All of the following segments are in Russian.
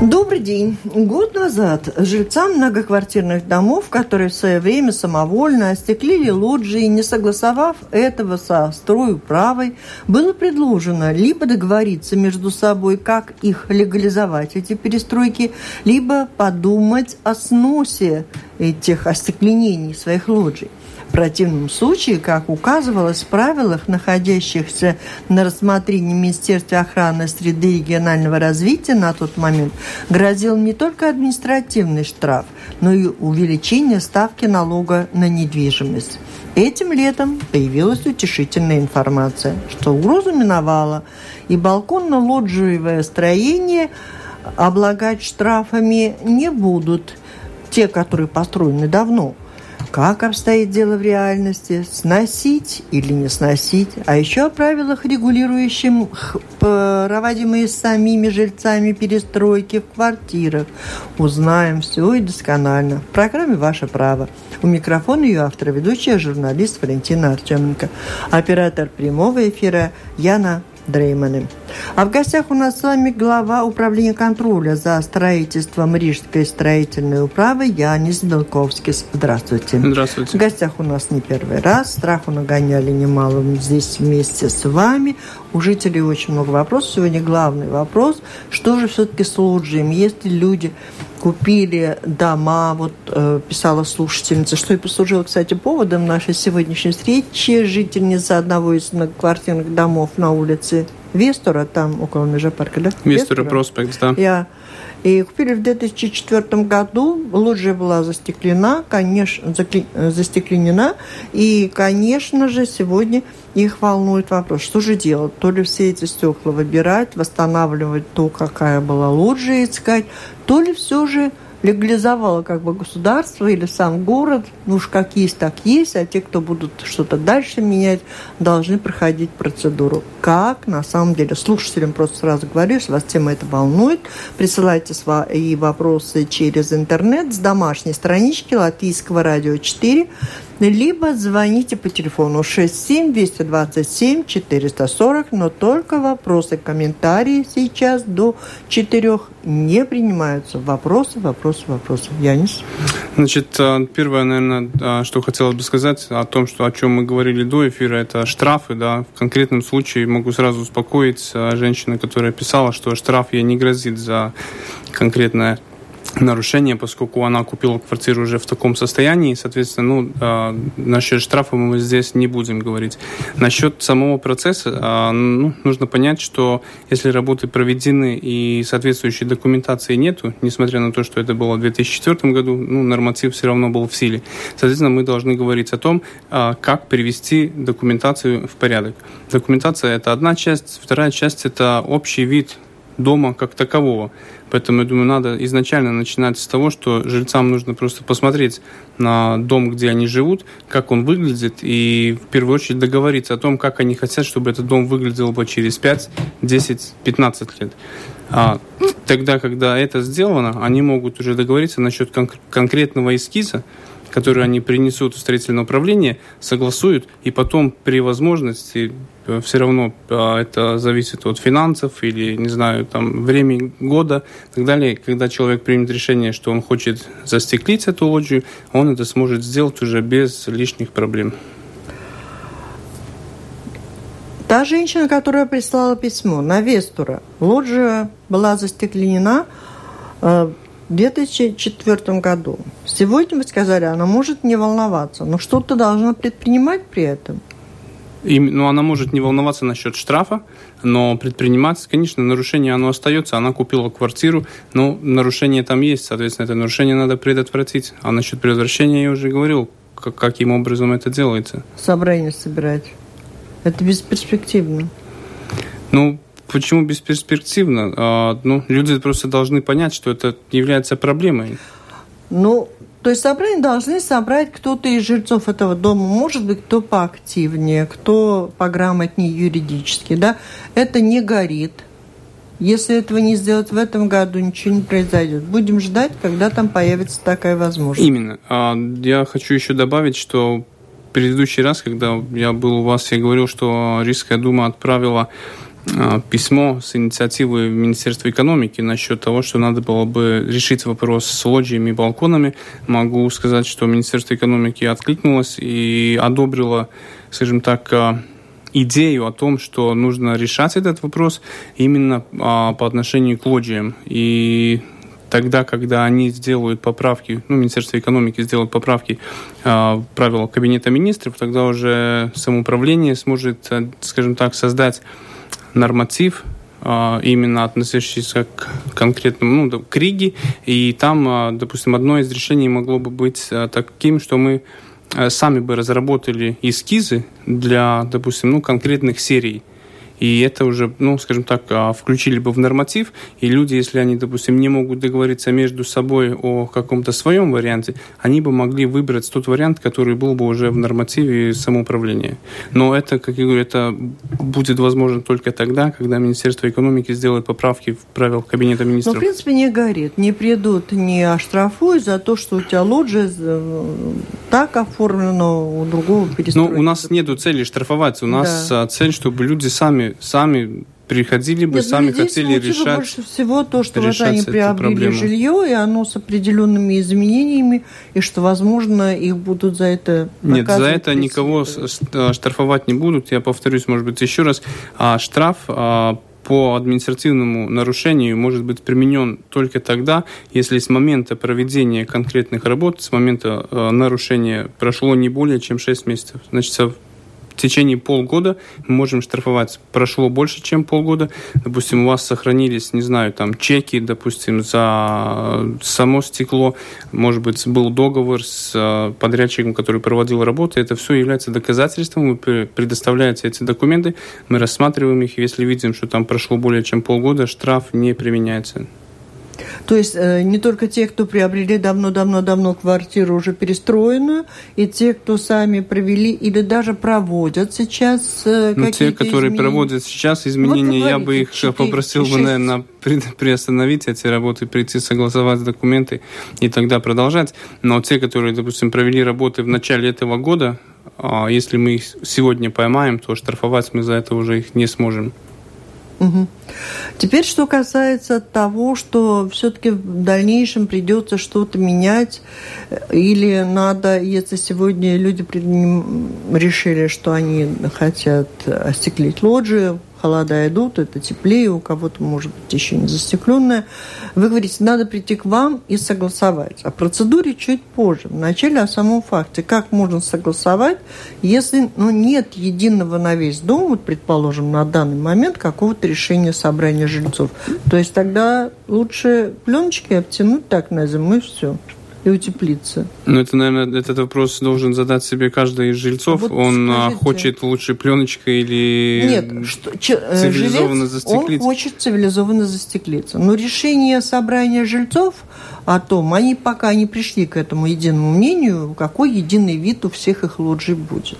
Добрый день. Год назад жильцам многоквартирных домов, которые в свое время самовольно остеклили лоджии, не согласовав этого со стройуправой, было предложено либо договориться между собой, как их легализовать, эти перестройки, либо подумать о сносе этих остекленений своих лоджий. В противном случае, как указывалось в правилах, находящихся на рассмотрении Министерства охраны среды регионального развития на тот момент, грозил не только административный штраф, но и увеличение ставки налога на недвижимость. Этим летом появилась утешительная информация, что угроза миновала, и балконно-лоджиевое строение облагать штрафами не будут те, которые построены давно – как обстоит дело в реальности, сносить или не сносить, а еще о правилах, регулирующих проводимые самими жильцами перестройки в квартирах. Узнаем все и досконально. В программе «Ваше право». У микрофона ее автор, ведущая журналист Валентина Артеменко. Оператор прямого эфира Яна Дрейманы. А в гостях у нас с вами глава управления контроля за строительством Рижской строительной управы Янис Белковский. Здравствуйте. Здравствуйте. В гостях у нас не первый раз. Страху нагоняли немало здесь вместе с вами. У жителей очень много вопросов. Сегодня главный вопрос. Что же все-таки с лоджиями? Если люди купили дома, вот э, писала слушательница, что и послужило, кстати, поводом нашей сегодняшней встречи. Жительница одного из многоквартирных домов на улице Вестора, там около Межапарка, да? Вестора, проспект, да. Я и купили в 2004 году. Лоджия была застеклена, конечно, застекленена. И, конечно же, сегодня их волнует вопрос, что же делать? То ли все эти стекла выбирать, восстанавливать то, какая была лоджия искать, то ли все же легализовало как бы государство или сам город, ну уж как есть, так есть, а те, кто будут что-то дальше менять, должны проходить процедуру. Как на самом деле? Слушателям просто сразу говорю, если вас тема это волнует, присылайте свои вопросы через интернет с домашней странички Латвийского радио 4 либо звоните по телефону 67 227 440, но только вопросы, комментарии сейчас до 4 не принимаются. Вопросы, вопросы, вопросы. Янис? Значит, э, первое, наверное, э, что хотелось бы сказать о том, что, о чем мы говорили до эфира, это штрафы. Да. В конкретном случае могу сразу успокоить э, женщину, которая писала, что штраф ей не грозит за конкретное нарушение, поскольку она купила квартиру уже в таком состоянии, соответственно, ну, э, насчет штрафа мы здесь не будем говорить. Насчет самого процесса, э, ну, нужно понять, что если работы проведены и соответствующей документации нету, несмотря на то, что это было в 2004 году, ну, норматив все равно был в силе. Соответственно, мы должны говорить о том, э, как привести документацию в порядок. Документация – это одна часть, вторая часть – это общий вид дома как такового. Поэтому, я думаю, надо изначально начинать с того, что жильцам нужно просто посмотреть на дом, где они живут, как он выглядит, и в первую очередь договориться о том, как они хотят, чтобы этот дом выглядел бы через 5, 10, 15 лет. А тогда, когда это сделано, они могут уже договориться насчет кон- конкретного эскиза, которые они принесут в строительное управление, согласуют, и потом при возможности э, все равно а, это зависит от финансов или, не знаю, там, времени года и так далее. Когда человек примет решение, что он хочет застеклить эту лоджию, он это сможет сделать уже без лишних проблем. Та женщина, которая прислала письмо на Вестура, лоджия была застекленена э, 2004 году. Сегодня вы сказали, она может не волноваться, но что-то должна предпринимать при этом. И, ну, она может не волноваться насчет штрафа, но предпринимать, конечно, нарушение оно остается. Она купила квартиру, но нарушение там есть, соответственно, это нарушение надо предотвратить. А насчет предотвращения я уже говорил, как, каким образом это делается. Собрание собирать. Это бесперспективно. Ну, Почему бесперспективно? А, ну, люди просто должны понять, что это является проблемой. Ну, то есть собрание должны собрать кто-то из жильцов этого дома, может быть, кто поактивнее, кто пограмотнее юридически, да, это не горит. Если этого не сделать в этом году, ничего не произойдет. Будем ждать, когда там появится такая возможность. Именно. А, я хочу еще добавить, что предыдущий раз, когда я был у вас, я говорил, что Рижская дума отправила письмо с инициативой Министерства экономики насчет того, что надо было бы решить вопрос с лоджиями и балконами. Могу сказать, что Министерство экономики откликнулось и одобрило, скажем так, идею о том, что нужно решать этот вопрос именно а, по отношению к лоджиям. И тогда, когда они сделают поправки, ну, Министерство экономики сделает поправки э, в правила Кабинета министров, тогда уже самоуправление сможет, э, скажем так, создать норматив, э, именно относящийся к конкретному, ну, к Риге, и там, э, допустим, одно из решений могло бы быть э, таким, что мы сами бы разработали эскизы для, допустим, ну, конкретных серий и это уже, ну, скажем так, а, включили бы в норматив, и люди, если они, допустим, не могут договориться между собой о каком-то своем варианте, они бы могли выбрать тот вариант, который был бы уже в нормативе самоуправления. Но это, как я говорю, это будет возможно только тогда, когда Министерство экономики сделает поправки в правила Кабинета министров. Ну, в принципе, не горит. Не придут, не оштрафуют за то, что у тебя лоджия э, так оформлено, у другого. Ну, у нас нету цели штрафовать. У нас да. цель, чтобы люди сами сами приходили бы, Нет, ну, сами хотели решать. больше всего то, что вот они приобрели жилье, и оно с определенными изменениями, и что, возможно, их будут за это Нет, за это никого штрафовать не будут. Я повторюсь, может быть, еще раз. А штраф а, по административному нарушению может быть применен только тогда, если с момента проведения конкретных работ, с момента э, нарушения прошло не более чем 6 месяцев. Значит, течение полгода мы можем штрафовать. Прошло больше, чем полгода. Допустим, у вас сохранились, не знаю, там чеки, допустим, за само стекло. Может быть, был договор с э, подрядчиком, который проводил работы. Это все является доказательством. Вы предоставляете эти документы, мы рассматриваем их. Если видим, что там прошло более чем полгода, штраф не применяется. То есть э, не только те, кто приобрели давно-давно-давно квартиру уже перестроенную, и те, кто сами провели или даже проводят сейчас э, ну, те, которые изменения. проводят сейчас изменения, вот я бы их 4, попросил 6. бы, наверное, приостановить эти работы, прийти согласовать документы и тогда продолжать. Но те, которые, допустим, провели работы в начале этого года, э, если мы их сегодня поймаем, то штрафовать мы за это уже их не сможем. Теперь, что касается того, что все-таки в дальнейшем придется что-то менять, или надо, если сегодня люди решили, что они хотят остеклить лоджию, холода идут, это теплее, у кого-то, может быть, еще не застекленное. Вы говорите, надо прийти к вам и согласовать. О процедуре чуть позже. Вначале о самом факте. Как можно согласовать, если ну, нет единого на весь дом, вот, предположим, на данный момент какого-то решения собрания жильцов. То есть тогда лучше пленочки обтянуть так на зиму и все и утеплиться? Ну, это, наверное, этот вопрос должен задать себе каждый из жильцов. Вот он а, скажите. хочет лучше пленочкой или Нет, что, э, цивилизованно жилец, застеклиться? Он хочет цивилизованно застеклиться. Но решение собрания жильцов о том, они пока не пришли к этому единому мнению, какой единый вид у всех их лоджий будет.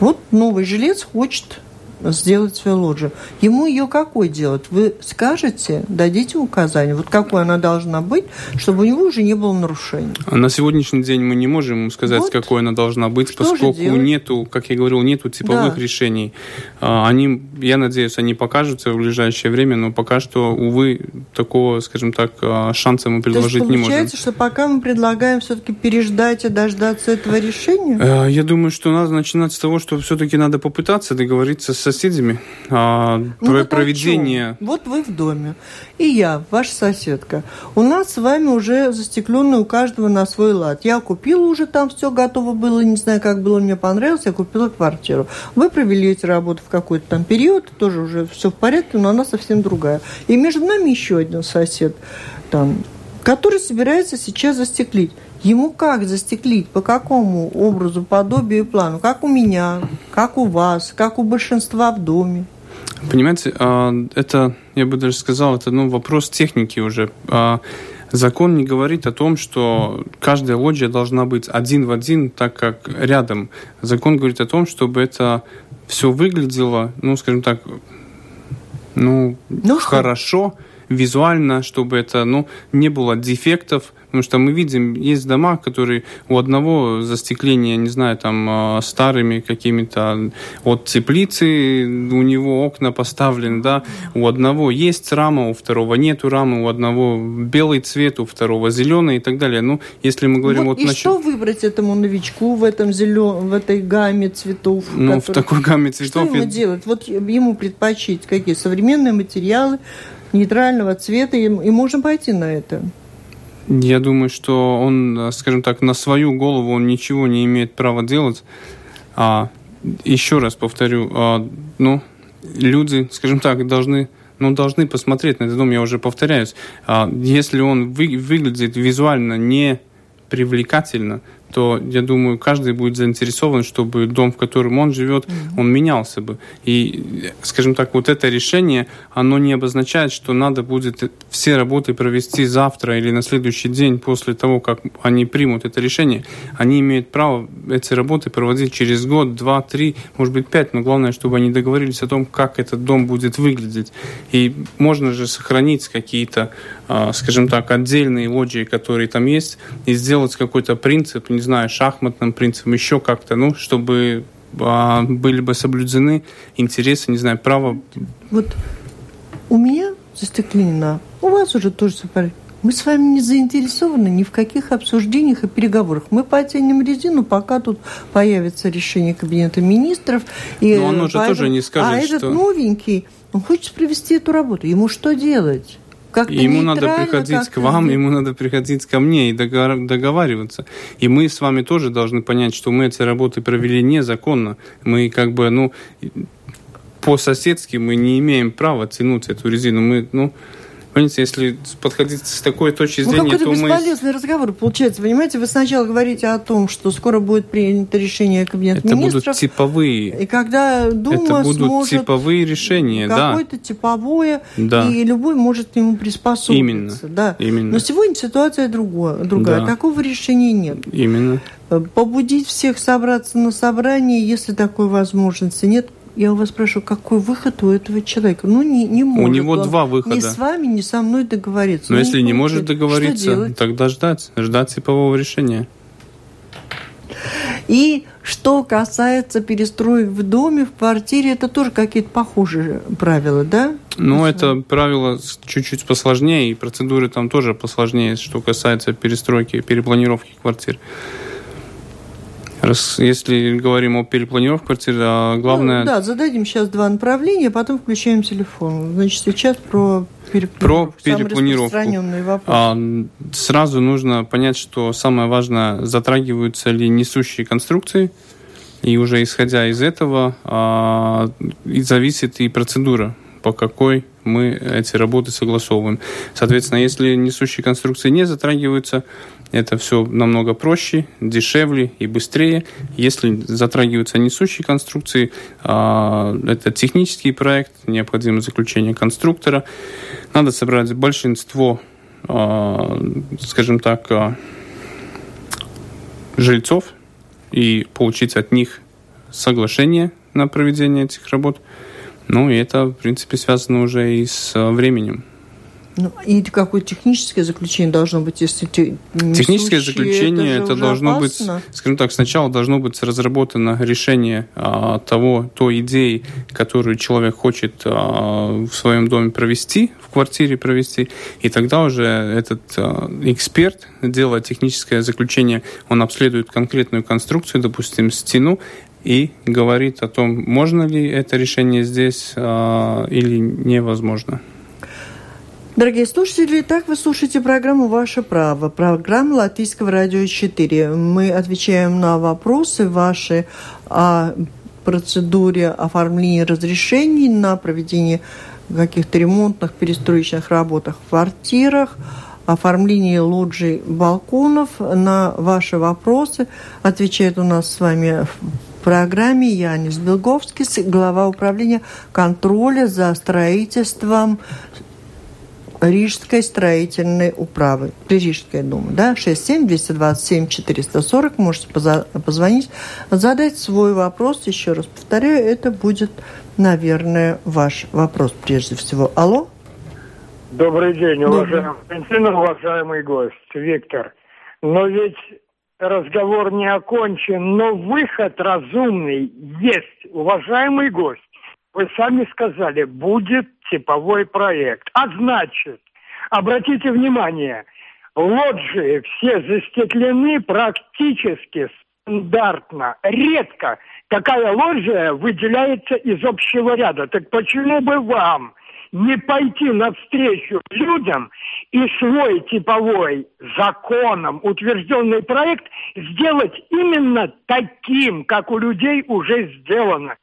Вот новый жилец хочет сделать свою лоджию. Ему ее какой делать? Вы скажете, дадите указание, вот какой она должна быть, чтобы у него уже не было нарушений. А на сегодняшний день мы не можем сказать, вот. какой она должна быть, Что поскольку нету, как я говорил, нету типовых да. решений. А, они, я надеюсь, они покажутся в ближайшее время, но пока что, увы, такого, скажем так, а, шанса мы предложить То есть, не можем. Получается, что пока мы предлагаем все-таки переждать и дождаться этого решения? Э, я думаю, что надо начинать с того, что все-таки надо попытаться договориться с соседями. А, ну, про проведение... Вот вы в доме, и я, ваша соседка. У нас с вами уже застекленное у каждого на свой лад. Я купила уже там все готово было, не знаю, как было, мне понравилось, я купила квартиру. Вы провели эти работы в какой-то там период, тоже уже все в порядке, но она совсем другая. И между нами еще один сосед, там, который собирается сейчас застеклить. Ему как застеклить? По какому образу, подобию и плану? Как у меня, как у вас, как у большинства в доме? Понимаете, а, это, я бы даже сказал, это ну, вопрос техники уже. А, закон не говорит о том, что каждая лоджия должна быть один в один, так как рядом. Закон говорит о том, чтобы это все выглядело, ну, скажем так, ну, ну хорошо, визуально, чтобы это, ну, не было дефектов, Потому что мы видим, есть дома, которые у одного застекления, не знаю, там а, старыми какими-то от теплицы, у него окна поставлены, да, у одного есть рама, у второго нету рамы, у одного белый цвет, у второго зеленый и так далее. Ну, если мы говорим вот, вот и насчет... что выбрать этому новичку в этом зелен... в этой гамме цветов? Ну, который... в такой гамме цветов... Что ему делать? Вот ему предпочесть какие? Современные материалы, нейтрального цвета, и, и можно пойти на это. Я думаю, что он, скажем так, на свою голову он ничего не имеет права делать. А, еще раз повторю, а, ну, люди, скажем так, должны ну, должны посмотреть на этот дом, я уже повторяюсь. А, если он вы, выглядит визуально не привлекательно, то, я думаю, каждый будет заинтересован, чтобы дом, в котором он живет, mm-hmm. он менялся бы. И, скажем так, вот это решение, оно не обозначает, что надо будет все работы провести завтра или на следующий день после того, как они примут это решение. Они имеют право эти работы проводить через год, два, три, может быть, пять, но главное, чтобы они договорились о том, как этот дом будет выглядеть. И можно же сохранить какие-то, скажем так, отдельные лоджии, которые там есть, и сделать какой-то принцип, не знаю, шахматным принципом, еще как-то, ну, чтобы а, были бы соблюдены интересы, не знаю, право. Вот у меня застеклено, у вас уже тоже все Мы с вами не заинтересованы ни в каких обсуждениях и переговорах. Мы потянем резину, пока тут появится решение Кабинета министров. И Но он уже поэтому... тоже не скажет, А что... этот новенький, он хочет провести эту работу. Ему что делать? Как ему надо приходить к вам, ему надо приходить ко мне и договариваться. И мы с вами тоже должны понять, что мы эти работы провели незаконно. Мы как бы, ну, по-соседски мы не имеем права тянуть эту резину. Мы, ну, Понимаете, если подходить с такой точки ну, зрения, ну, то мы... бесполезный разговор получается, понимаете? Вы сначала говорите о том, что скоро будет принято решение Кабинета Это министров. будут типовые. И когда Дума Это будут сможет типовые решения, да. Какое-то типовое, да. и любой может к нему приспособиться. Именно. Да. Именно. Но сегодня ситуация другая. другая. Да. Такого решения нет. Именно. Побудить всех собраться на собрание, если такой возможности нет, я у вас спрашиваю, какой выход у этого человека? Ну, не, не может. У него он два выхода. Ни с вами, ни со мной договориться. Но ну, если не может договориться, тогда ждать. Ждать типового решения. И что касается перестроек в доме, в квартире, это тоже какие-то похожие правила, да? Ну, это правило чуть-чуть посложнее, и процедуры там тоже посложнее, что касается перестройки, перепланировки квартир. Раз, если говорим о перепланировке квартиры, а главное... Ну, да, зададим сейчас два направления, потом включаем телефон. Значит, сейчас про перепланировку. Про перепланировку. А, сразу нужно понять, что самое важное, затрагиваются ли несущие конструкции, и уже исходя из этого а, и зависит и процедура, по какой мы эти работы согласовываем. Соответственно, если несущие конструкции не затрагиваются, это все намного проще, дешевле и быстрее. Если затрагиваются несущие конструкции, а, это технический проект, необходимо заключение конструктора. Надо собрать большинство, а, скажем так, а, жильцов и получить от них соглашение на проведение этих работ. Ну, и это, в принципе, связано уже и с временем. Ну, и какое техническое заключение должно быть, если ты Техническое заключение это, это должно опасно. быть, скажем так, сначала должно быть разработано решение а, того, той идеи, которую человек хочет а, в своем доме провести, в квартире провести, и тогда уже этот а, эксперт, делая техническое заключение, он обследует конкретную конструкцию, допустим, стену, и говорит о том, можно ли это решение здесь а, или невозможно. Дорогие слушатели, так вы слушаете программу «Ваше право», программу Латвийского радио 4. Мы отвечаем на вопросы ваши о процедуре оформления разрешений на проведение каких-то ремонтных, перестроечных работах в квартирах, оформлении лоджий, балконов. На ваши вопросы отвечает у нас с вами в программе Янис Белговский, глава управления контроля за строительством Рижской строительной управы, Рижская дума, да, 67-227-440, можете позвонить, задать свой вопрос, еще раз повторяю, это будет, наверное, ваш вопрос прежде всего. Алло? Добрый день, уважаемый Валентин, уважаемый гость, Виктор. Но ведь разговор не окончен, но выход разумный есть, уважаемый гость. Вы сами сказали, будет типовой проект. А значит, обратите внимание, лоджии все застеклены практически стандартно. Редко какая ложия выделяется из общего ряда. Так почему бы вам не пойти навстречу людям и свой типовой законом утвержденный проект сделать именно таким, как у людей уже сделано.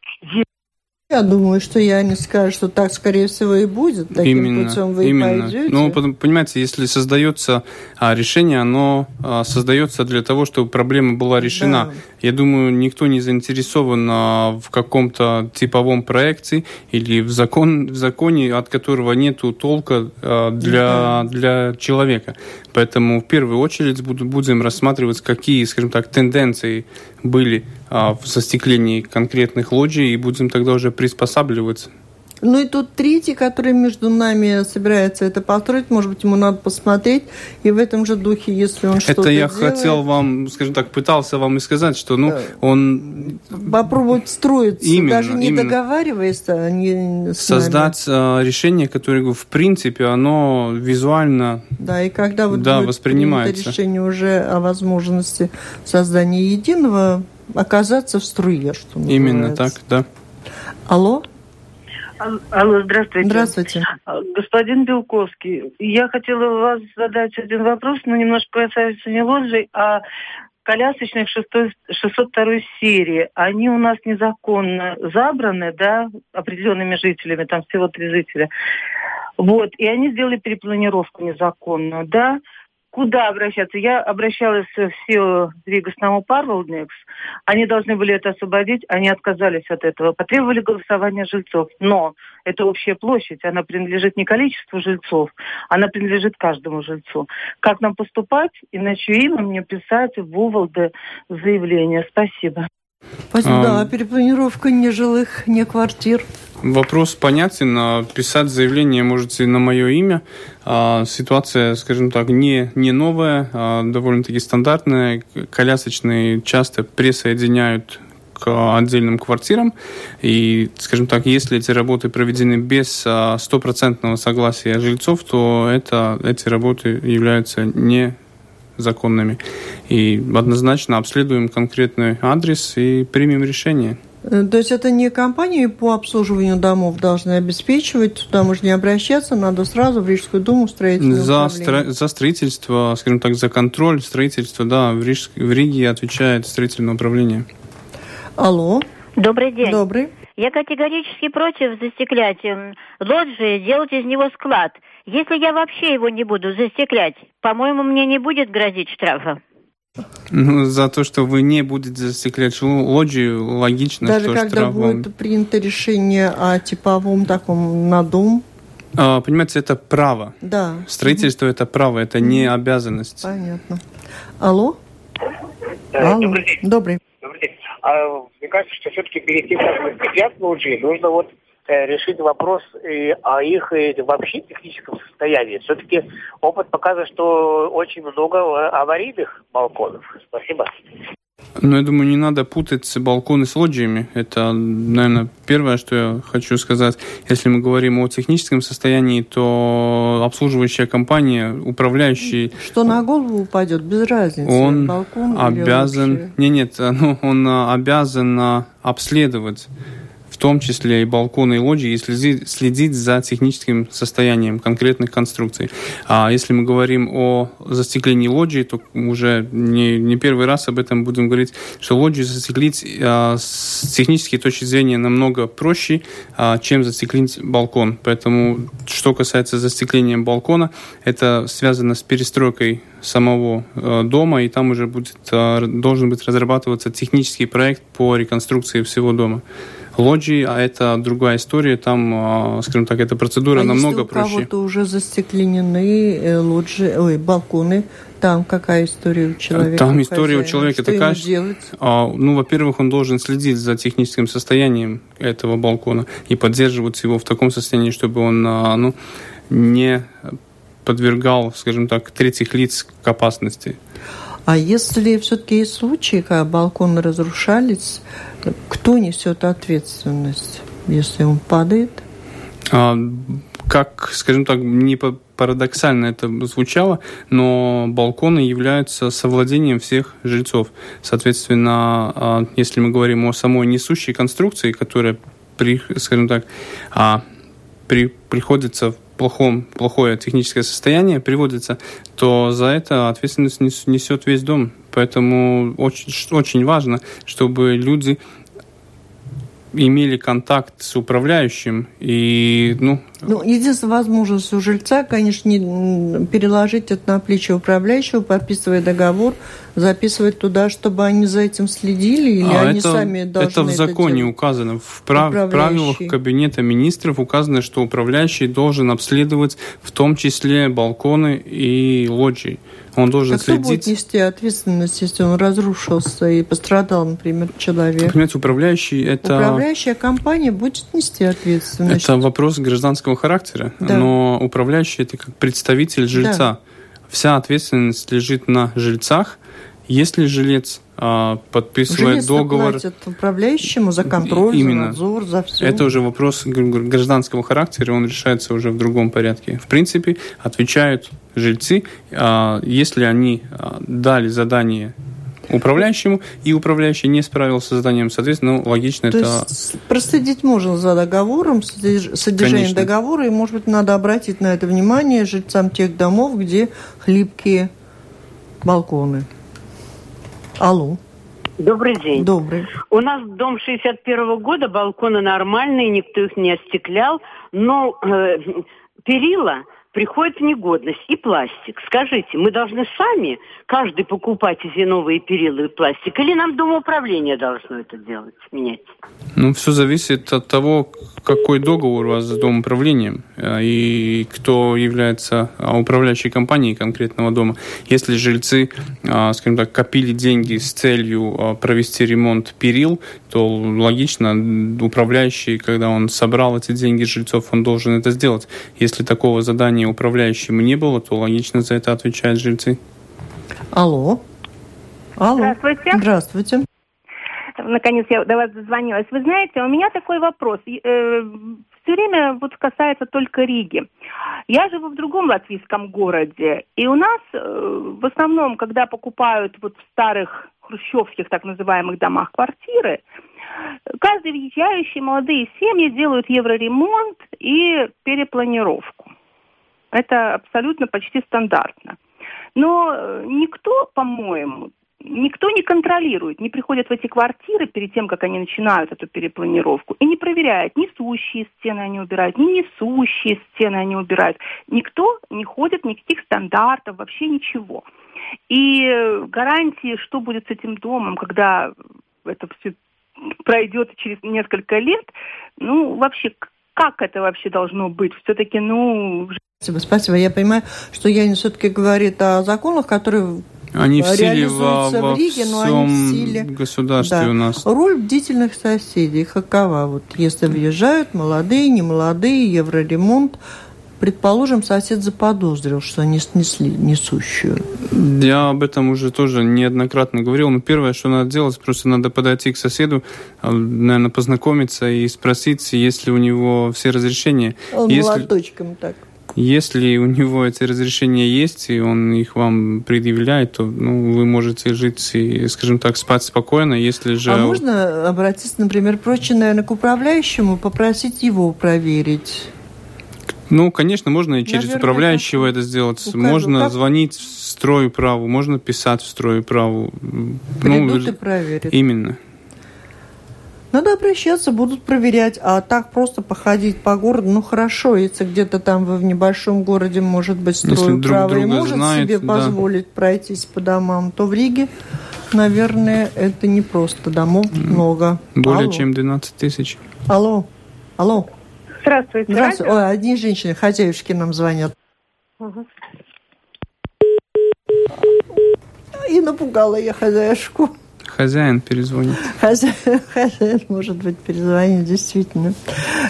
Я думаю, что я не скажу, что так, скорее всего, и будет. Таким именно, путем вы именно. пойдете. Ну, понимаете, если создается а, решение, оно а, создается для того, чтобы проблема была решена. Да. Я думаю, никто не заинтересован а, в каком-то типовом проекте или в, закон, в законе, от которого нет толка для, для человека. Поэтому в первую очередь будем рассматривать, какие, скажем так, тенденции были в застеклении конкретных лоджий, и будем тогда уже приспосабливаться. Ну и тут третий, который между нами собирается это построить, может быть, ему надо посмотреть, и в этом же духе, если он что-то Это я делает, хотел вам, скажем так, пытался вам и сказать, что, ну, он... Попробовать строиться, именно, даже не именно. договариваясь, а не Создать нами. решение, которое, в принципе, оно визуально Да, и когда вот да, воспринимается. решение уже о возможности создания единого, оказаться в струе, что называется. Именно так, да. Алло? Алло, здравствуйте. Здравствуйте. Господин Белковский, я хотела вас задать один вопрос, но немножко касается не лоджий, а колясочных 602 серии. Они у нас незаконно забраны, да, определенными жителями, там всего три жителя. Вот, и они сделали перепланировку незаконную, да куда обращаться? Я обращалась в СИО Ригосному Парвалдникс. Они должны были это освободить, они отказались от этого. Потребовали голосования жильцов. Но это общая площадь, она принадлежит не количеству жильцов, она принадлежит каждому жильцу. Как нам поступать? Иначе имя мне писать в Уволде заявление. Спасибо. Спасибо. А... Да, перепланировка нежилых, не квартир. Вопрос понятен. Писать заявление можете на мое имя. А, ситуация, скажем так, не, не новая, а довольно-таки стандартная. Колясочные часто присоединяют к отдельным квартирам. И, скажем так, если эти работы проведены без а, стопроцентного согласия жильцов, то это, эти работы являются не законными. И однозначно обследуем конкретный адрес и примем решение. Э, то есть это не компании по обслуживанию домов должны обеспечивать, туда можно не обращаться, надо сразу в Рижскую думу строительное за, стро... за строительство, скажем так, за контроль строительства, да, в, Риж... в Риге отвечает строительное управление. Алло. Добрый день. Добрый. Я категорически против застеклять лоджии, делать из него склад. Если я вообще его не буду застеклять, по-моему, мне не будет грозить штрафа. Ну, за то, что вы не будете застеклять лоджию, логично, Даже что когда штраф будет вам... принято решение о типовом таком на дом? А, понимаете, это право. Да. Строительство это право, это не обязанность. Понятно. Алло? Да, Алло. Добрый день. Добрый. Добрый день. А, мне кажется, что все-таки как застеклять лоджии, нужно вот Э, решить вопрос о их э, вообще техническом состоянии. Все-таки опыт показывает, что очень много э, аварийных балконов. Спасибо. Ну, я думаю, не надо путать балконы с лоджиями. Это, наверное, первое, что я хочу сказать. Если мы говорим о техническом состоянии, то обслуживающая компания, управляющий... Что на голову упадет, без разницы. Он балкон обязан... Не, нет, ну, он обязан обследовать в том числе и балконы и лоджии, и следить, следить за техническим состоянием конкретных конструкций. А если мы говорим о застеклении лоджии, то уже не, не первый раз об этом будем говорить, что лоджию застеклить а, с технической точки зрения намного проще, а, чем застеклить балкон. Поэтому, что касается застекления балкона, это связано с перестройкой самого э, дома, и там уже будет, э, должен быть разрабатываться технический проект по реконструкции всего дома лоджии, а это другая история, там, а, скажем так, эта процедура а намного если у проще. кого-то уже застекленены э, лоджии, ой, балконы, там какая история у человека? Там история у человека что такая, делать? А, ну, во-первых, он должен следить за техническим состоянием этого балкона и поддерживать его в таком состоянии, чтобы он, а, ну, не подвергал, скажем так, третьих лиц к опасности. А если все-таки есть случаи, когда балконы разрушались, кто несет ответственность, если он падает? А, как, скажем так, не парадоксально это звучало, но балконы являются совладением всех жильцов. Соответственно, а, если мы говорим о самой несущей конструкции, которая, скажем так, а, при, приходится плохом, плохое техническое состояние приводится, то за это ответственность несет весь дом. Поэтому очень, очень важно, чтобы люди имели контакт с управляющим и, ну... Ну, единственная возможность у жильца, конечно, не переложить это на плечи управляющего, подписывая договор, записывать туда, чтобы они за этим следили, или а они это, сами должны это в законе это указано. В прав, правилах Кабинета министров указано, что управляющий должен обследовать в том числе балконы и лоджии. Он должен а следить... кто будет нести ответственность, если он разрушился и пострадал, например, человек? Понимаете, управляющий это... Управляющая компания будет нести ответственность. Это вопрос гражданского характера, да. но управляющий это как представитель жильца. Да. Вся ответственность лежит на жильцах. Если жилец а, подписывает Жилец договор. платят управляющему за контроль, Именно. за надзор, за все. Это уже вопрос гражданского характера, он решается уже в другом порядке. В принципе, отвечают жильцы, а, если они а, дали задание управляющему, и управляющий не справился с заданием, соответственно, ну, логично То это... Есть проследить можно за договором, содержание Конечно. договора, и, может быть, надо обратить на это внимание жильцам тех домов, где хлипкие балконы. Алло. Добрый день. Добрый. У нас дом 61 -го года, балконы нормальные, никто их не остеклял, но э, перила приходит в негодность и пластик. Скажите, мы должны сами каждый покупать эти новые перила и пластик, или нам домоуправление должно это делать, менять? Ну, все зависит от того, какой договор у вас с домоуправлением э, и кто является а, управляющей компанией конкретного дома. Если жильцы, а, скажем так, копили деньги с целью а, провести ремонт перил, то логично, управляющий, когда он собрал эти деньги жильцов, он должен это сделать. Если такого задания управляющему не было, то логично за это отвечают жильцы. Алло. Алло. Здравствуйте. Здравствуйте. Наконец я до вас дозвонилась. Вы знаете, у меня такой вопрос. Э, Все время вот касается только Риги. Я живу в другом латвийском городе, и у нас э, в основном, когда покупают вот в старых хрущевских так называемых домах квартиры, каждый въезжающий молодые семьи делают евроремонт и перепланировку. Это абсолютно почти стандартно. Но э, никто, по-моему, никто не контролирует, не приходят в эти квартиры перед тем, как они начинают эту перепланировку, и не проверяет, несущие стены они убирают, не несущие стены они убирают. Никто не ходит, никаких стандартов, вообще ничего. И гарантии, что будет с этим домом, когда это все пройдет через несколько лет, ну, вообще, как это вообще должно быть? Все-таки, ну... Спасибо, спасибо. Я понимаю, что я все-таки говорит о законах, которые они в силе во, во в Риге, но они в силе государстве да. у нас. Роль бдительных соседей какова? Вот если въезжают молодые, немолодые, евроремонт, Предположим, сосед заподозрил, что они снесли несущую. Я об этом уже тоже неоднократно говорил. Но первое, что надо делать, просто надо подойти к соседу, а, наверное, познакомиться и спросить, есть ли у него все разрешения. Он если... молоточком так. Если у него эти разрешения есть, и он их вам предъявляет, то ну, вы можете жить и, скажем так, спать спокойно. Если же... А можно обратиться, например, проще, наверное, к управляющему, попросить его проверить? Ну, конечно, можно и через Наверное, управляющего это сделать. Укажу. Можно как? звонить в стройуправу, можно писать в стройуправу. Придут ну, и проверят. Именно. Надо обращаться, будут проверять. А так просто походить по городу, ну хорошо, если где-то там вы в небольшом городе, может быть, стройуправа и может знает, себе да. позволить пройтись по домам, то в Риге, наверное, это не просто. Домов много. Более Алло. чем 12 тысяч. Алло. Алло. Здравствуйте. Здравствуйте. Ой, одни женщины, хозяюшки нам звонят. Угу. И напугала я хозяюшку. Хозяин перезвонит. Хозяин, хозяин, может быть, перезвонит, действительно.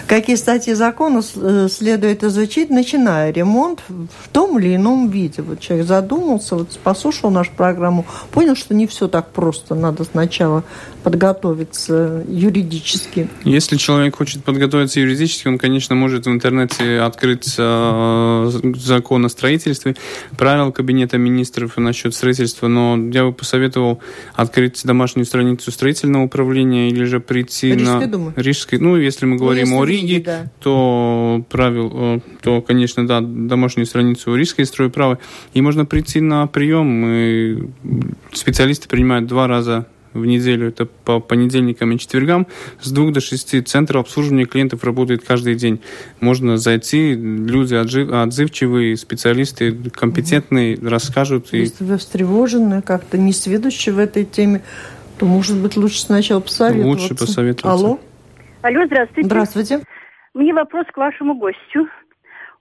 Какие статьи закона э, следует изучить, начиная ремонт в том или ином виде? Вот человек задумался, вот послушал нашу программу, понял, что не все так просто. Надо сначала подготовиться юридически. Если человек хочет подготовиться юридически, он, конечно, может в интернете открыть э, закон о строительстве, правил Кабинета министров насчет строительства, но я бы посоветовал открыть домашнюю страницу строительного управления или же прийти Рижской на... думы? Рижской Ну, если мы говорим если о Риге, Риге, да. то правил, э, то, конечно, да, домашнюю страницу Рижской стройправы, и можно прийти на прием, и специалисты принимают два раза в неделю, это по понедельникам и четвергам, с двух до шести. Центр обслуживания клиентов работает каждый день. Можно зайти, люди отзывчивые, специалисты компетентные, расскажут. И... Если вы встревожены, как-то не сведущи в этой теме, то, может быть, лучше сначала посоветоваться. Лучше посоветоваться. Алло, Алло, здравствуйте. здравствуйте. Мне вопрос к вашему гостю.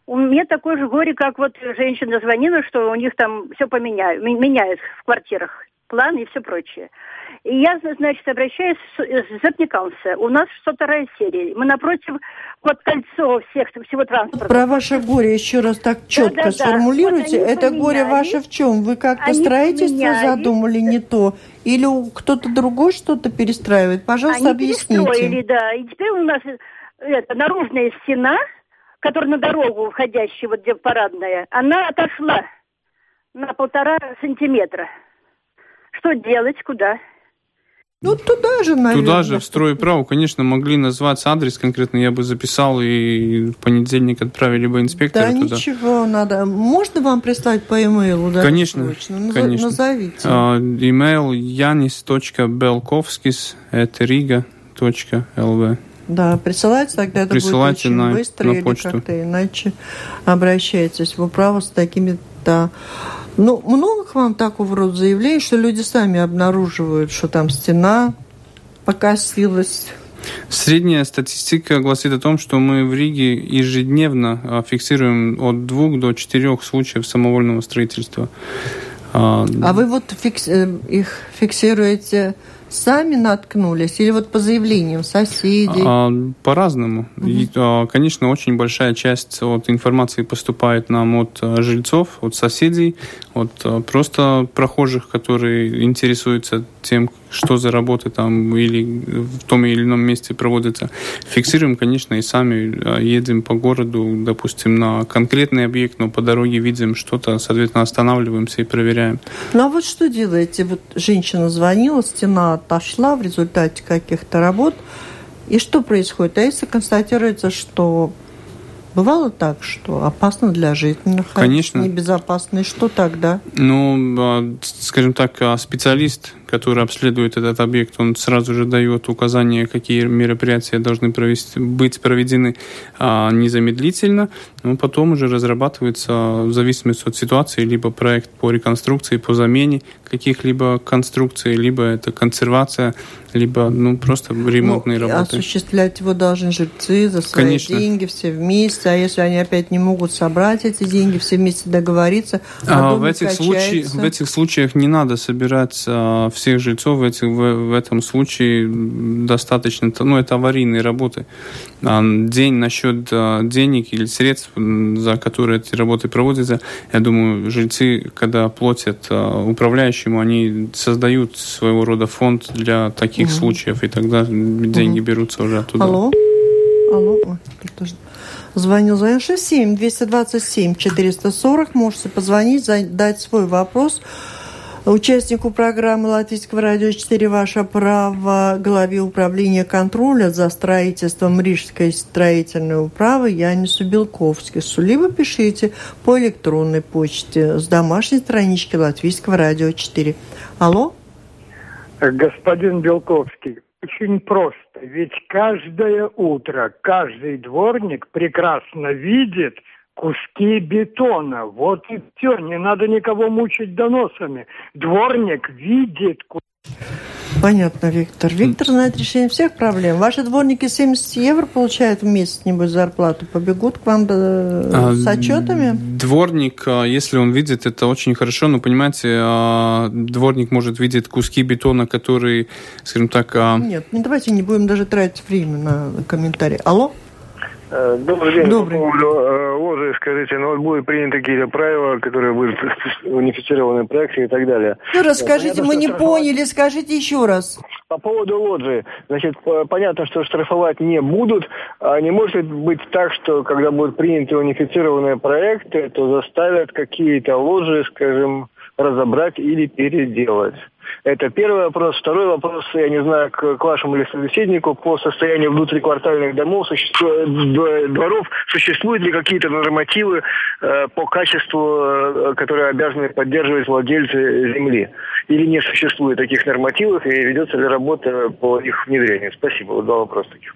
У меня такое же горе, как вот женщина звонила, что у них там все поменяют, меняют в квартирах, планы и все прочее. И я, значит, обращаюсь Запниканса. У нас 102 серия. Мы напротив вот кольцо всех, всего транспорта. Про ваше горе еще раз так четко Да-да-да. сформулируйте. Вот они Это горе ваше в чем? Вы как-то Они строительство поменялись. задумали не то? Или кто-то другой что-то перестраивает? Пожалуйста, Они объясните. перестроили, да. И теперь у нас это, наружная стена, которая на дорогу входящая, вот где парадная, она отошла на полтора сантиметра. Что делать, куда? Ну, туда же, наверное. Туда же, в стройправу, конечно, могли назвать адрес конкретно, я бы записал и в понедельник отправили бы инспектора Да туда. ничего, надо. Можно вам прислать по имейлу? даже Конечно, срочно? Конечно. Назовите. А, Email janis.belkovskis.riga.lv Да, присылайте, тогда это Присылайте будет очень на- быстро на или как-то иначе обращайтесь в управу с такими-то... Ну, много к вам такого рода заявлений, что люди сами обнаруживают, что там стена покосилась. Средняя статистика гласит о том, что мы в Риге ежедневно а, фиксируем от двух до четырех случаев самовольного строительства. А, А вы вот фикс- э, их фиксируете сами наткнулись или вот по заявлениям соседей? А, По-разному. И, а, Конечно, очень большая часть от информации поступает нам от а, жильцов, от соседей, от а, просто прохожих, которые интересуются тем, что за работы там или в том или ином месте проводятся. Фиксируем, конечно, и сами а, едем по городу, допустим, на конкретный объект, но по дороге видим что-то, соответственно, останавливаемся и проверяем. Ну а вот что делаете? Вот женщина звонила, стена отошла в результате каких-то работ. И что происходит? А если констатируется, что бывало так, что опасно для жизни находиться, Конечно. небезопасно, и что тогда? Ну, а, скажем так, а, специалист, который обследует этот объект, он сразу же дает указания, какие мероприятия должны провести, быть проведены а, незамедлительно, но потом уже разрабатывается в зависимости от ситуации либо проект по реконструкции, по замене каких-либо конструкций, либо это консервация, либо ну просто ремонтные Ну, работы. Осуществлять его должны жильцы за свои Конечно. деньги, все вместе. А если они опять не могут собрать эти деньги, все вместе договориться, а А, в, этих случаях, в этих случаях не надо собирать а, всех жильцов. В, этих, в, в этом случае достаточно, ну, это аварийные работы. А, день насчет а, денег или средств, за которые эти работы проводятся, я думаю, жильцы, когда платят а, управляющему, они создают своего рода фонд для таких Мгм. случаев, и тогда деньги берутся уже оттуда. Алло? Алло? Ой, кто же Звонил, звонил 67 227 440. Можете позвонить, задать свой вопрос участнику программы Латвийского радио 4 «Ваше право» главе управления контроля за строительством Рижской строительной управы Янису Белковскису. Либо пишите по электронной почте с домашней странички Латвийского радио 4. Алло? Господин Белковский, очень просто. Ведь каждое утро каждый дворник прекрасно видит куски бетона. Вот и все. Не надо никого мучить доносами. Дворник видит. Понятно, Виктор. Виктор знает решение всех проблем. Ваши дворники 70 евро получают в месяц, небось, зарплату. Побегут к вам А, с отчетами? Дворник, а, если он видит, это очень хорошо, но понимаете, а, дворник может видеть куски бетона, которые, скажем так, а, Нет, не давайте не будем даже тратить время на комментарии. Алло? Э, добрый день. Добрый. По поводу э, ложи, скажите, ну вот будут приняты какие-то правила, которые будут унифицированы проекты и так далее. Ну, расскажите, Понятно, мы не штрафовать- поняли, скажите еще раз. По поводу лоджии, значит, п- понятно, что штрафовать не будут. А не может быть так, что когда будут приняты унифицированные проекты, то заставят какие-то ложи, скажем, разобрать или переделать. Это первый вопрос. Второй вопрос, я не знаю, к, к вашему ли собеседнику, по состоянию внутриквартальных домов, существу- дворов, существуют ли какие-то нормативы э, по качеству, э, которые обязаны поддерживать владельцы земли? Или не существует таких нормативов, и ведется ли работа по их внедрению? Спасибо. Вот два вопроса таких.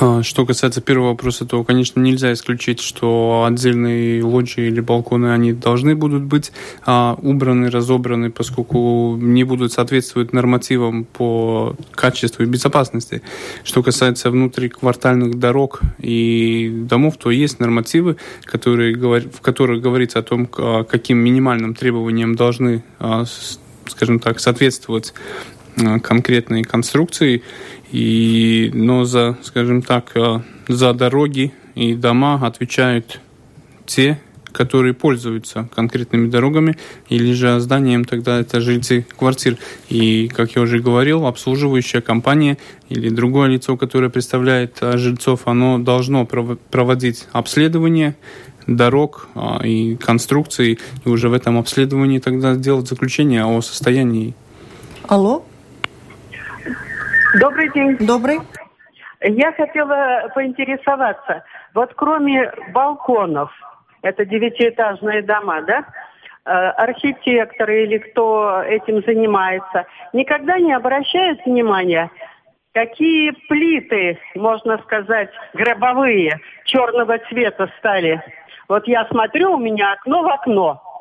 А, Что касается первого вопроса, то, конечно, нельзя исключить, что отдельные лоджии или балконы, они должны будут быть а, убраны, разобраны, поскольку не будут соответствовать нормативам по качеству и безопасности. Что касается внутриквартальных дорог и домов, то есть нормативы, которые, в которых говорится о том, а, каким минимальным требованиям должны, скажем так, соответствовать конкретные конструкции, и, но за, скажем так, а, за дороги и дома отвечают те, которые пользуются конкретными дорогами, или же зданием. Тогда это жильцы квартир. И, как я уже говорил, обслуживающая компания или другое лицо, которое представляет а, жильцов, оно должно пров- проводить обследование дорог а, и конструкций, и уже в этом обследовании тогда сделать заключение о состоянии. Алло, Добрый день. добрый. Я хотела поинтересоваться. Вот кроме балконов, это девятиэтажные дома, да? э, Архитекторы или кто этим занимается, никогда не обращают внимания, какие плиты, можно сказать, гробовые, черного цвета стали. Вот я смотрю, у меня окно в окно.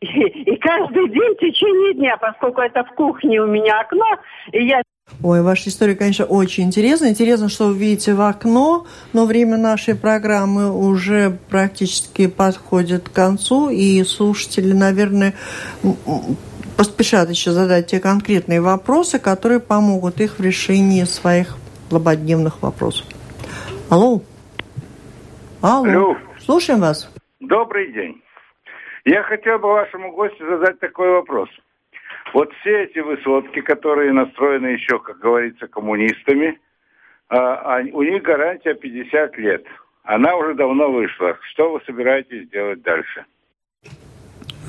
И, и каждый день в течение дня, поскольку это в кухне у меня окно, и я Ой, ваша история, конечно, очень интересная. Интересно, что вы видите в окно, но время нашей программы уже практически подходит к концу, и слушатели, наверное, поспешат еще задать те конкретные вопросы, которые помогут их в решении своих злободневных вопросов. Алло. Алло. Алло. Слушаем вас. Добрый день. Я хотел бы вашему гостю задать такой вопрос. Вот все эти высотки, которые настроены еще, как говорится, коммунистами, а, а у них гарантия 50 лет. Она уже давно вышла. Что вы собираетесь делать дальше?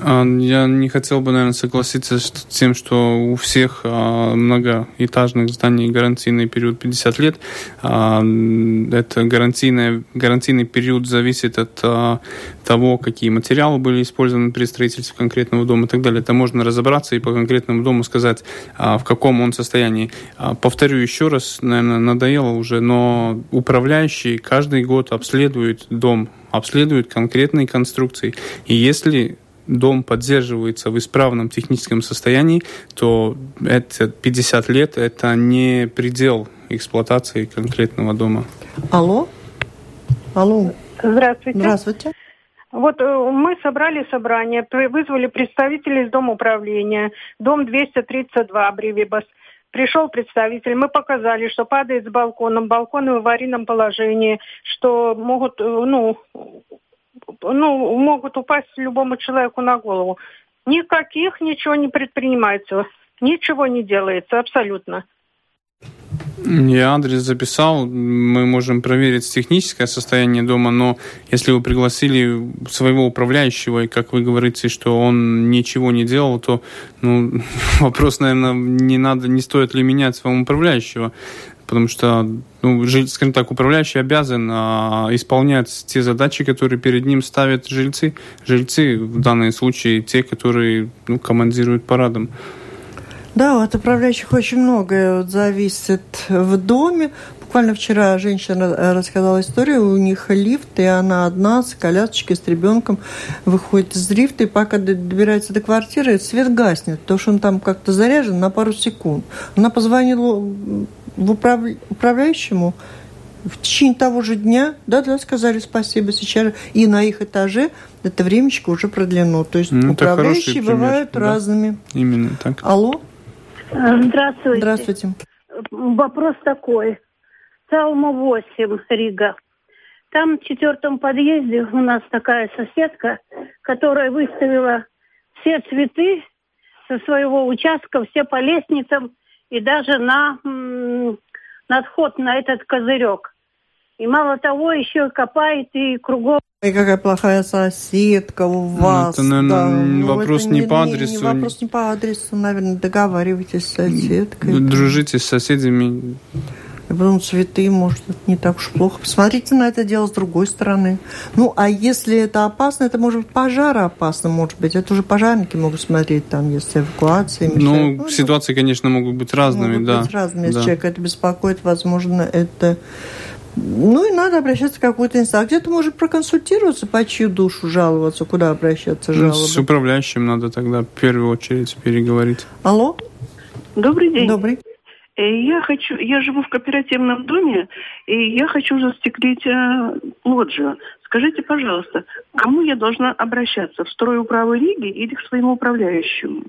А, Я не хотел бы, наверное, согласиться с тем, что у всех а, многоэтажных зданий гарантийный период 50 лет. А, Это гарантийный, гарантийный период зависит от того, какие материалы были использованы при строительстве конкретного дома и так далее. Это можно разобраться и по конкретному дому сказать, в каком он состоянии. Повторю еще раз, наверное, надоело уже, но управляющий каждый год обследует дом, обследует конкретные конструкции. И если дом поддерживается в исправном техническом состоянии, то это 50 лет – это не предел эксплуатации конкретного дома. Алло. Алло. Здравствуйте. Здравствуйте. Вот э, мы собрали собрание, вызвали представителей из Дома управления, дом 232 Бривибас. Пришел представитель, мы показали, что падает с балконом, балконы в аварийном положении, что могут, э, ну, ну, могут упасть любому человеку на голову. Никаких ничего не предпринимается, ничего не делается абсолютно. Я адрес записал, мы можем проверить техническое состояние дома, но если вы пригласили своего управляющего, и как вы говорите, что он ничего не делал, то ну, вопрос, наверное, не надо, не стоит ли менять своего управляющего, потому что, ну, скажем так, управляющий обязан а, исполнять те задачи, которые перед ним ставят жильцы. Жильцы в данном случае те, которые ну, командируют парадом. Да, от управляющих очень многое зависит в доме. Буквально вчера женщина э, рассказала историю, у них лифт, и она одна с колясочкой, с ребенком выходит из лифта, и пока добирается до квартиры, свет гаснет, потому что он там как-то заряжен на пару секунд. Она позвонила в управ- управляющему, в течение того же дня, да-да, сказали спасибо сейчас, и на их этаже это времечко уже продлено. То есть Ну, управляющие пример, бывают да. разными. Именно так. Алло? Здравствуйте. Здравствуйте. Вопрос такой. Салма 8, Рига. Там в четвертом подъезде у нас такая соседка, которая выставила все цветы со своего участка, все по лестницам и даже на, на вход на этот козырек. И мало того, еще копает и кругом и какая плохая соседка у ну, вас. Это, наверное, да. Ну, вопрос это не, не по адресу. Не, не вопрос не по адресу, наверное, договаривайтесь с соседкой. Дружите с соседями. И потом цветы, может, это не так уж плохо. Посмотрите на это дело с другой стороны. Ну, а если это опасно, это может быть пожар опасно, может быть. Это уже пожарники могут смотреть, там, если эвакуация мешает. Ну, ну ситуации, конечно, могут быть разными, могут да. быть разными. Если да. человек это беспокоит, возможно, это ну и надо обращаться в какую-то инстанцию. Где-то может проконсультироваться, по чью душу жаловаться, куда обращаться жалобы. Ну, с управляющим надо тогда в первую очередь переговорить. Алло? Добрый день. Добрый. Э, я хочу, я живу в кооперативном доме, и я хочу застеклить э, лоджию. Скажите, пожалуйста, к кому я должна обращаться? В стройуправу Риги или к своему управляющему?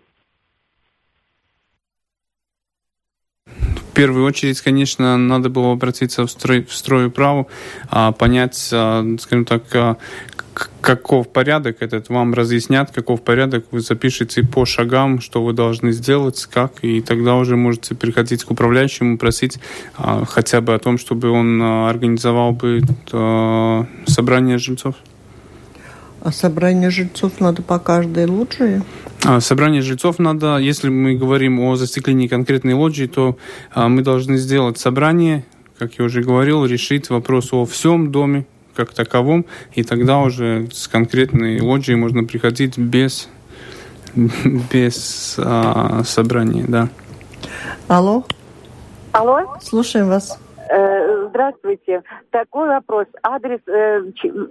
В первую очередь, конечно, надо было обратиться в, строй, в стройуправу, а, понять, а, скажем так, а, каков порядок этот, вам разъяснят, каков порядок, вы запишете по шагам, что вы должны сделать, как, и тогда уже можете приходить к управляющему, просить а, хотя бы о том, чтобы он а, организовал бы а, собрание жильцов. А собрание жильцов надо по каждой лоджии? А, собрание жильцов надо, если мы говорим о застеклении конкретной лоджии, то а, мы должны сделать собрание, как я уже говорил, решить вопрос о всем доме как таковом, и тогда уже с конкретной лоджией можно приходить без, без а, собрания, да. Алло. Алло. Слушаем вас. Э, здравствуйте. Такой вопрос. Адрес э,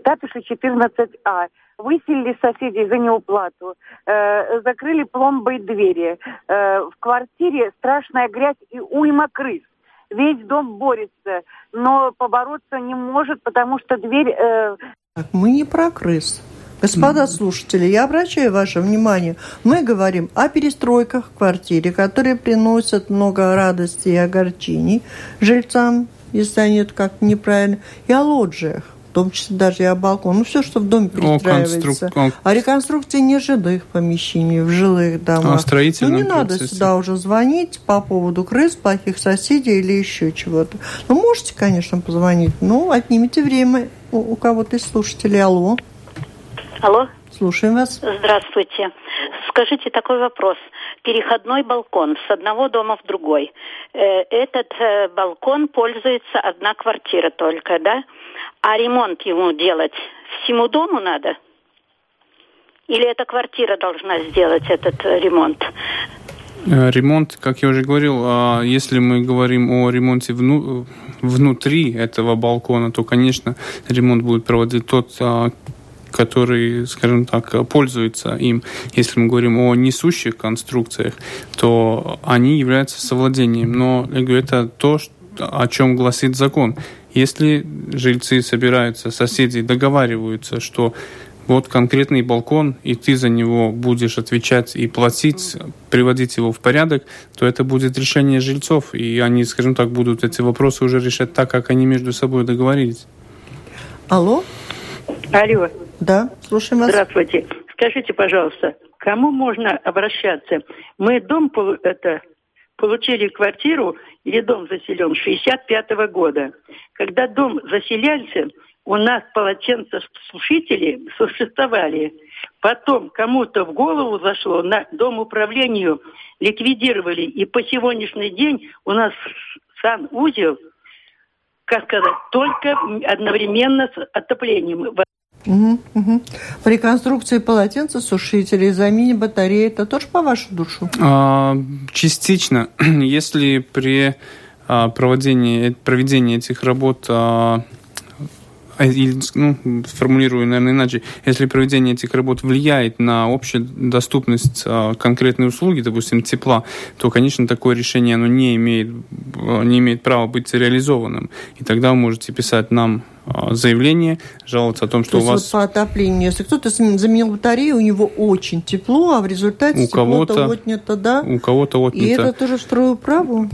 Татыши 14А выселили соседей за неуплату, э, закрыли пломбой двери. Э, в квартире страшная грязь и уйма крыс. Весь дом борется, но побороться не может, потому что дверь... Э... Так, мы не про крыс. Господа слушатели, я обращаю ваше внимание, мы говорим о перестройках в квартире, которые приносят много радости и огорчений жильцам, если они это как-то неправильно, и о лоджиях в том числе даже и о балкон. Ну, все, что в доме перестраивается. О, конструк... А реконструкции не жилых помещений, в жилых домах. А ну, не надо сюда уже звонить по поводу крыс, плохих соседей или еще чего-то. Ну, можете, конечно, позвонить, но отнимите время у, у кого-то из слушателей. Алло. Алло. Слушаем вас. Здравствуйте. Скажите такой вопрос. Переходной балкон с одного дома в другой. Э, этот э, балкон пользуется одна квартира только, да? А ремонт ему делать всему дому надо? Или эта квартира должна сделать этот э, ремонт? Ремонт, как я уже говорил, а если мы говорим о ремонте вну, внутри этого балкона, то, конечно, ремонт будет проводить тот а, который, скажем так, пользуется им. Если мы говорим о несущих конструкциях, то они являются совладением. Но я говорю, это то, о чем гласит закон. Если жильцы собираются, соседи договариваются, что вот конкретный балкон, и ты за него будешь отвечать и платить, приводить его в порядок, то это будет решение жильцов, и они, скажем так, будут эти вопросы уже решать так, как они между собой договорились. Алло? Алло. Да, слушаем вас. Здравствуйте. Скажите, пожалуйста, кому можно обращаться? Мы дом это, получили квартиру или дом заселен 65 -го года. Когда дом заселялся, у нас полотенцесушители существовали. Потом кому-то в голову зашло, на дом управлению ликвидировали. И по сегодняшний день у нас санузел, как сказать, только одновременно с отоплением. Угу, угу. Реконструкции полотенца, сушителей, замене батареи, это тоже по вашу душу? А, частично. Если при а, проведении, проведении этих работ а, или, ну, формулирую, наверное, иначе, если проведение этих работ влияет на общую доступность а, конкретной услуги, допустим, тепла, то, конечно, такое решение оно не имеет, не имеет права быть реализованным. И тогда вы можете писать нам а, заявление, жаловаться о том, что то у вас... Вот по отоплению, если кто-то заменил батарею, у него очень тепло, а в результате у кого-то отнято, да? У кого-то отнято. И это тоже в строю праву?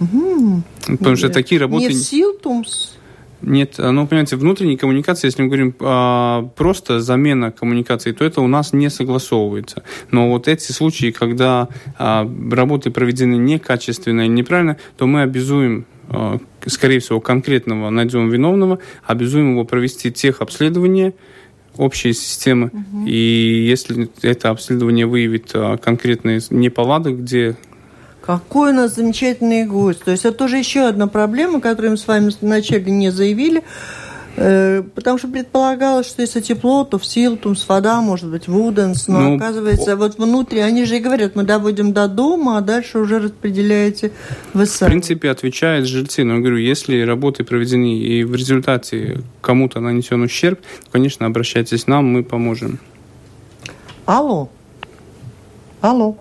Угу. Потому что такие работы... Не в Силтумс? Нет, ну, понимаете, внутренней коммуникации, если мы говорим а, просто замена коммуникации, то это у нас не согласовывается. Но вот эти случаи, когда а, работы проведены некачественно и неправильно, то мы обязуем а, скорее всего, конкретного найдем виновного, обязуем его провести тех обследования, общей системы. Угу. И если это обследование выявит а, конкретные неполадок, где какой у нас замечательный гость. То есть это тоже еще одна проблема, которую мы с вами вначале не заявили. Э, потому что предполагалось, что если тепло, то в Силтумс, вода, может быть, Вуденс, но ну, оказывается, вот внутри, они же и говорят, мы доводим до дома, а дальше уже распределяете вы сами. В принципе, отвечают жильцы, но я говорю, если работы проведены и в результате кому-то нанесен ущерб, конечно, обращайтесь к нам, мы поможем. Алло. Алло.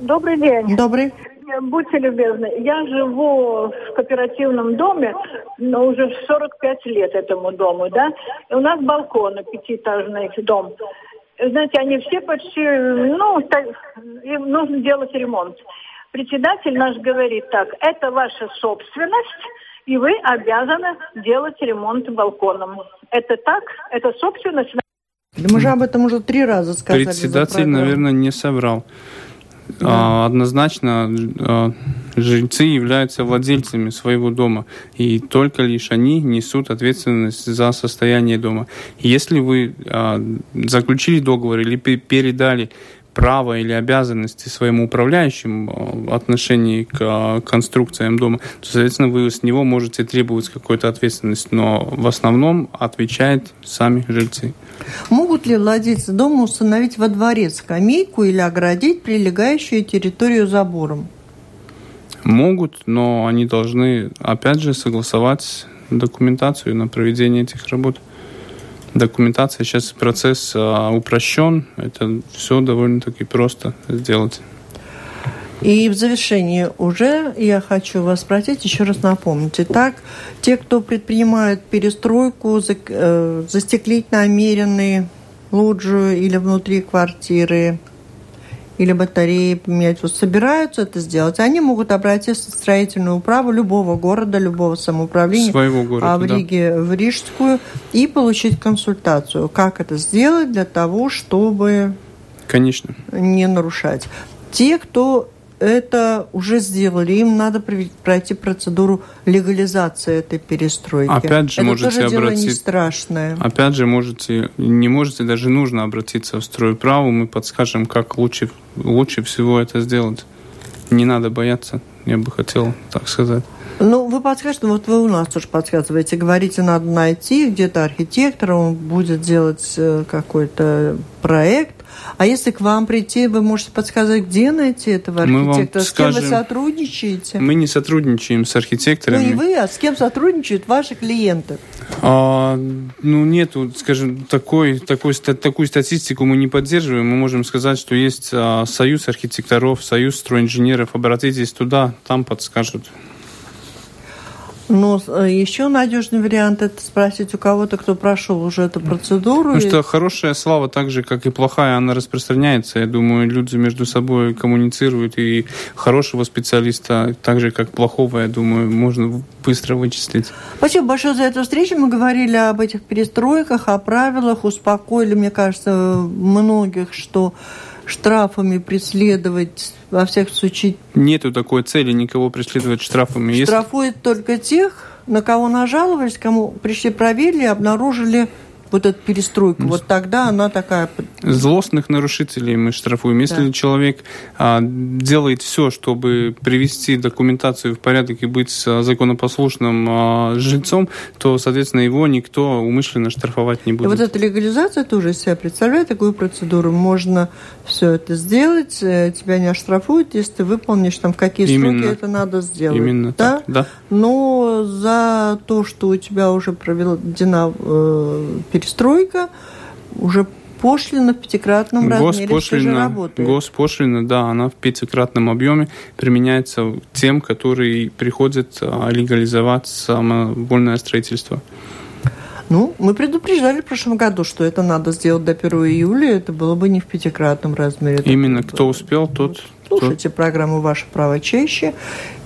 Добрый день. Добрый. Будьте любезны, я живу в кооперативном доме, но уже 45 лет этому дому, да, и у нас балкон, пятиэтажный дом. Знаете, они все почти, ну, так, им нужно делать ремонт. Председатель наш говорит так, это ваша собственность, и вы обязаны делать ремонт балконом. Это так? Это собственность? Да мы же об этом уже три раза сказали. Председатель, наверное, не соврал. Да. Однозначно а, жильцы являются владельцами своего дома, и только лишь они несут ответственность за состояние дома. Если вы а, заключили договор или передали право или обязанности своему управляющему в отношении к конструкциям дома, то, соответственно, вы с него можете требовать какой-то ответственности, но в основном отвечают сами жильцы. Могут ли владельцы дома установить во дворе скамейку или оградить прилегающую территорию забором? Могут, но они должны, опять же, согласовать документацию на проведение этих работ. Документация, сейчас процесс а, упрощен, это все довольно-таки просто сделать. И в завершении уже я хочу вас спросить, еще раз напомнить. Итак, те, кто предпринимают перестройку, э, застеклить намеренные лоджию или внутри квартиры, или батареи поменять, вот собираются это сделать, они могут обратиться в строительную управу любого города, любого самоуправления, Своего города, а в Риге да. в Рижскую, и получить консультацию, как это сделать для того, чтобы Конечно. не нарушать. Те, кто это уже сделали. Им надо пройти процедуру легализации этой перестройки. Опять же, это можете тоже дело обратиться. не страшное. Опять же, можете, не можете, даже нужно обратиться в стройправу. Мы подскажем, как лучше, лучше всего это сделать. Не надо бояться, я бы хотел так сказать. Ну, вы подскажете, вот вы у нас тоже подсказываете, говорите, надо найти где-то архитектора, он будет делать э, какой-то проект, а если к вам прийти, вы можете подсказать, где найти этого архитектора? с скажем, кем вы сотрудничаете? Мы не сотрудничаем с архитекторами. Ну, не вы, а с кем сотрудничают ваши клиенты? А, ну, нету, скажем, такой, такой, такую статистику мы не поддерживаем. Мы можем сказать, что есть а, союз архитекторов, союз стройинженеров. Обратитесь туда, там подскажут. Но э, еще надежный вариант это спросить у кого-то, кто прошел уже эту процедуру. Потому что хорошая слава, так же, как и плохая, она распространяется. Я думаю, люди между собой коммуницируют, и хорошего специалиста, так же, как плохого, я думаю, можно быстро вычислить. Спасибо большое за эту встречу. Мы говорили об этих перестройках, о правилах, успокоили, мне кажется, многих, что штрафами преследовать, во всех случаях. Нету такой цели никого преследовать штрафами. Штрафует Если... только тех, на кого нажаловались, кому пришли проверили, обнаружили вот эту перестройку. Вот тогда она такая... Злостных нарушителей мы штрафуем. Если да. человек а, делает все, чтобы привести документацию в порядок и быть а, законопослушным а, жильцом, то, соответственно, его никто умышленно штрафовать не будет. И вот эта легализация тоже из себя представляет такую процедуру. Можно все это сделать, э, тебя не оштрафуют, если ты выполнишь там в какие Именно. сроки это надо сделать. Именно да? так, да. Но за то, что у тебя уже проведена э, перестройка, уже пошлина в пятикратном размере госпошлина, Госпошлина, да, она в пятикратном объеме применяется тем, которые приходят а, легализовать самовольное строительство. Ну, мы предупреждали в прошлом году, что это надо сделать до 1 июля, это было бы не в пятикратном размере. Именно кто успел, тот Слушайте программу «Ваше право чаще»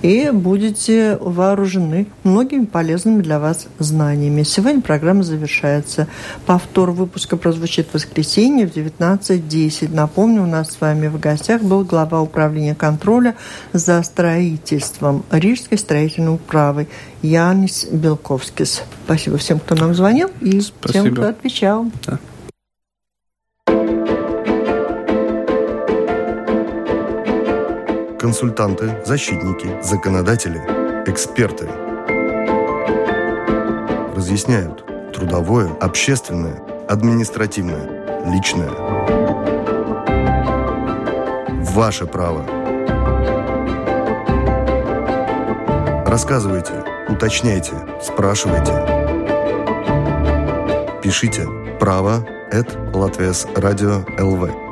и будете вооружены многими полезными для вас знаниями. Сегодня программа завершается. Повтор выпуска прозвучит в воскресенье в 19.10. Напомню, у нас с вами в гостях был глава управления контроля за строительством Рижской строительной управы Янис Белковскис. Спасибо всем, кто нам звонил и Спасибо. тем, кто отвечал. Да. Консультанты, защитники, законодатели, эксперты. Разъясняют трудовое, общественное, административное, личное. Ваше право. Рассказывайте, уточняйте, спрашивайте. Пишите право at Латвес Радио ЛВ.